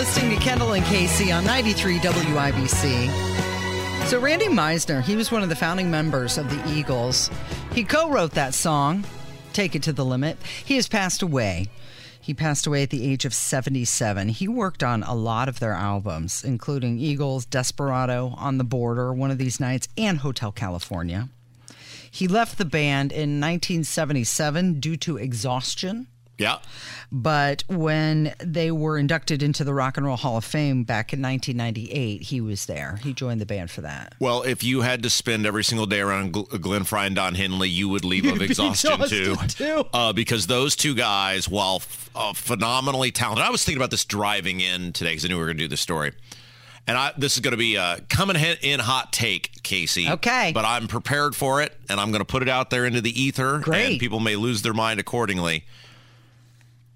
Listening to Kendall and Casey on ninety-three WIBC. So Randy Meisner, he was one of the founding members of the Eagles. He co-wrote that song, "Take It to the Limit." He has passed away. He passed away at the age of 77. He worked on a lot of their albums, including Eagles, Desperado, On the Border, One of These Nights, and Hotel California. He left the band in 1977 due to exhaustion. Yeah. But when they were inducted into the Rock and Roll Hall of Fame back in 1998, he was there. He joined the band for that. Well, if you had to spend every single day around Gl- Glenn Frey and Don Henley, you would leave of exhaustion too. too. Uh, because those two guys, while f- uh, phenomenally talented, I was thinking about this driving in today because I knew we were going to do this story. And I, this is going to be a coming in hot take, Casey. Okay. But I'm prepared for it, and I'm going to put it out there into the ether. Great. And people may lose their mind accordingly.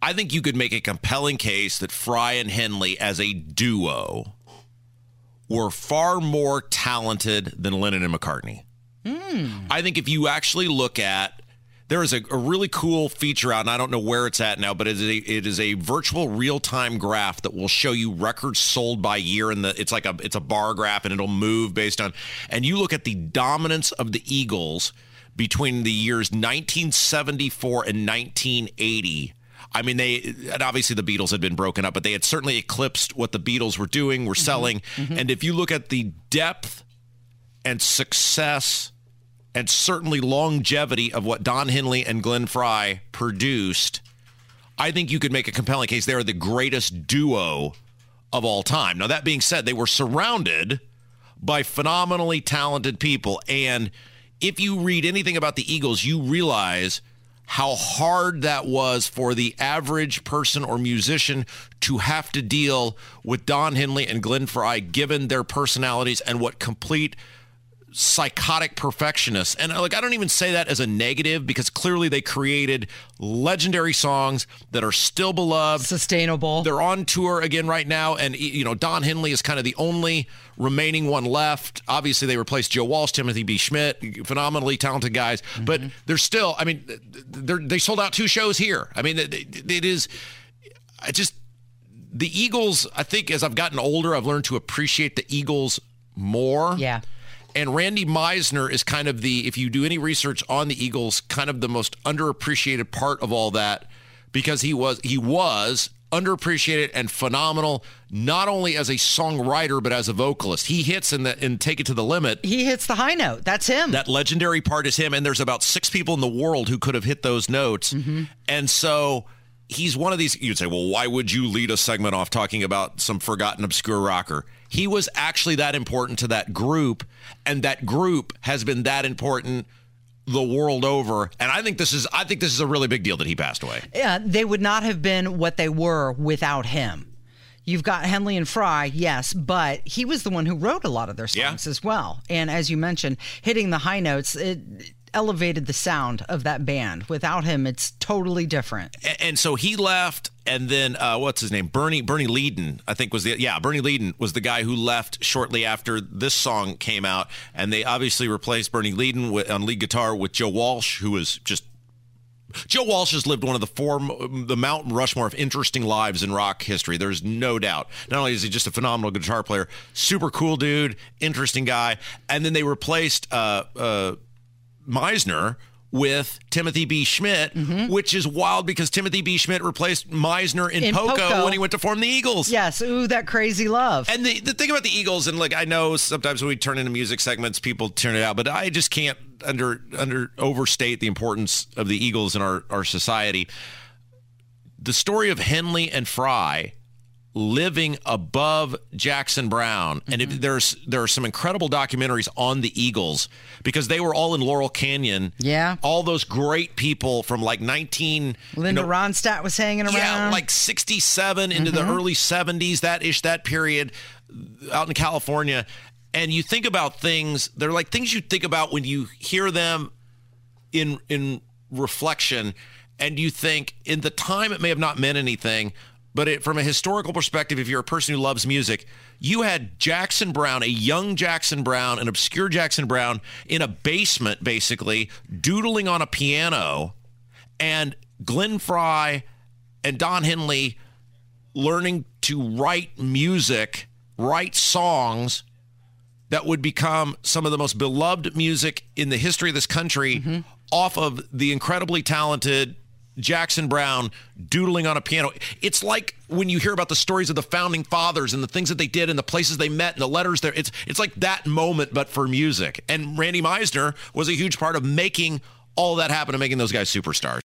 I think you could make a compelling case that Frey and Henley as a duo were far more talented than Lennon and McCartney. Hmm. I think if you actually look at there is a, a really cool feature out, and I don't know where it's at now, but it is a, it is a virtual real time graph that will show you records sold by year, and the it's like a it's a bar graph, and it'll move based on. And you look at the dominance of the Eagles between the years 1974 and 1980. I mean, they and obviously the Beatles had been broken up, but they had certainly eclipsed what the Beatles were doing, were mm-hmm. selling. Mm-hmm. And if you look at the depth and success and certainly longevity of what Don Henley and Glenn Frey produced, I think you could make a compelling case they are the greatest duo of all time. Now, that being said, they were surrounded by phenomenally talented people. And if you read anything about the Eagles, you realize how hard that was for the average person or musician to have to deal with Don Henley and Glenn Frey, given their personalities and what complete psychotic perfectionists. And uh, like I don't even say that as a negative because clearly they created legendary songs that are still beloved. Sustainable. They're on tour again right now and you know Don Henley is kind of the only remaining one left. Obviously they replaced Joe Walsh, Timothy B. Schmit, phenomenally talented guys, mm-hmm. but they're still I mean they're they sold out two shows here. I mean it, it is I just the Eagles, I think as I've gotten older, I've learned to appreciate the Eagles more. Yeah. And Randy Meisner is kind of the, if you do any research on the Eagles, kind of the most underappreciated part of all that because he was he was underappreciated and phenomenal, not only as a songwriter but as a vocalist. He hits in the and take it to the limit. He hits the high note. That's him. That legendary part is him, and there's about six people in the world who could have hit those notes. Mm-hmm. And so he's one of these. You'd say, well, why would you lead a segment off talking about some forgotten obscure rocker? He was actually that important to that group, and that group has been that important the world over. And I think this is I think this is a really big deal that he passed away. yeah, they would not have been what they were without him. You've got Henley and Frey, yes, but he was the one who wrote a lot of their Yeah. songs as well. And as you mentioned, hitting the high notes, it elevated the sound of that band. Without him, it's totally different. A- and so he left and then uh, what's his name bernie bernie leadon i think was the yeah bernie leadon was the guy who left shortly after this song came out and they obviously replaced bernie leadon with, on lead guitar with joe walsh who was just Joe Walsh has lived one of the four, the Mount Rushmore of interesting lives in rock history. There's no doubt. Not only is he just a phenomenal guitar player, super cool dude, interesting guy, and then they replaced uh, uh, Meisner with Timothy B. Schmit, mm-hmm. which is wild because Timothy B. Schmit replaced Meisner in, In Poco, Poco. when he went to form the Eagles. Yes, ooh, that crazy love. And the, the thing about the Eagles, and like I know sometimes when we turn into music segments, people turn it out, but I just can't under under overstate the importance of the Eagles in our, our society. The story of Henley and Frey living above Jackson Browne. And if mm-hmm. there's there are some incredible documentaries on the Eagles because they were all in Laurel Canyon. Yeah. All those great people from like 19 Linda you know, Ronstadt was hanging around. yeah, like 67 into the mm-hmm. early 70s, that ish, that period out in California. And you think about things, they're like things you think about when you hear them in in reflection and you think in the time it may have not meant anything but it, from a historical perspective if you're a person who loves music you had jackson browne a young jackson browne an obscure jackson browne in a basement basically doodling on a piano and glenn frey and don henley learning to write music write songs that would become some of the most beloved music in the history of this country mm-hmm. off of the incredibly talented Jackson Browne doodling on a piano. It's like when you hear about the stories of the founding fathers and the things that they did and the places they met and the letters there. It's it's like that moment but for music. And Randy Meisner was a huge part of making all that happen and making those guys superstars.